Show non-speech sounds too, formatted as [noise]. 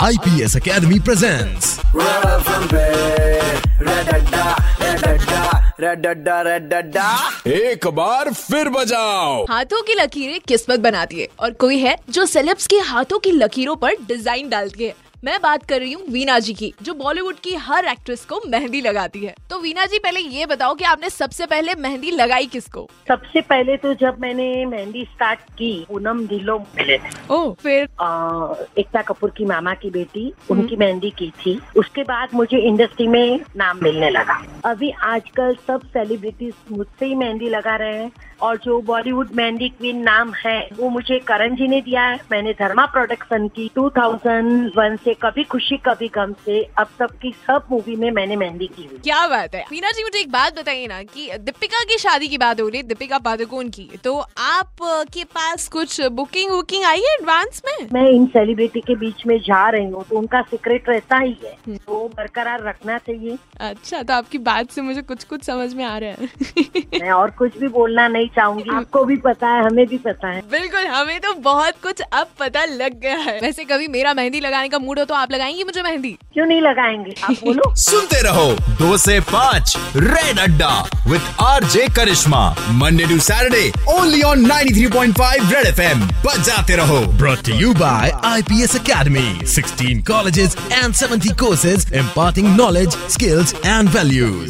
IPS Academy presents एक बार फिर बजाओ। हाथों की लकीरें किस्मत बनाती है और कोई है जो सेलेब्स के हाथों की लकीरों पर डिज़ाइन डालती है। मैं बात कर रही हूँ वीना जी की जो बॉलीवुड की हर एक्ट्रेस को मेहंदी लगाती है। तो वीना जी पहले ये बताओ कि आपने सबसे पहले मेहंदी लगाई किसको? सबसे पहले तो जब मैंने मेहंदी स्टार्ट की पूनम ढिलो मिले ओ फिर? आ, एकता कपूर की मामा की बेटी उनकी मेहंदी की थी। उसके बाद मुझे इंडस्ट्री में नाम मिलने लगा। अभी आजकल सब सेलिब्रिटीज मुझसे ही मेहंदी लगा रहे हैं और जो बॉलीवुड मेहंदी क्वीन नाम है वो मुझे करण जी ने दिया है। मैंने धर्मा प्रोडक्शन की 2001 से कभी खुशी कभी गम से अब तक की सब मूवी में मैंने मेहंदी की हुई। क्या बात है। मीना जी मुझे एक बात बताइए ना कि दीपिका की शादी की बात हो रही है दीपिका पादुकोण की तो आप के पास कुछ बुकिंग वुकिंग आई है एडवांस में? मैं इन सेलिब्रिटी के बीच में जा रही हूँ तो उनका सीक्रेट रहता ही है। तो बरकरार रखना चाहिए। अच्छा तो आपकी बात से मुझे कुछ कुछ समझ में आ रहा है। [laughs] मैं और कुछ भी बोलना नहीं चाहूँगी। आपको भी पता है हमें भी पता है। बिल्कुल हमें तो बहुत कुछ अब पता लग गया है। वैसे कभी मेरा मेहंदी लगाने का मूड हो तो आप लगाएँगी मुझे मेहंदी? क्यों नहीं लगाएँगे? आप [laughs] बोलो। सुनते रहो दो से पाँच red adda with RJ Karishma. Monday to Saturday only on 93.5 red FM बजाते रहो। Brought you by IPS Academy 16 colleges and 70 courses imparting knowledge skills and values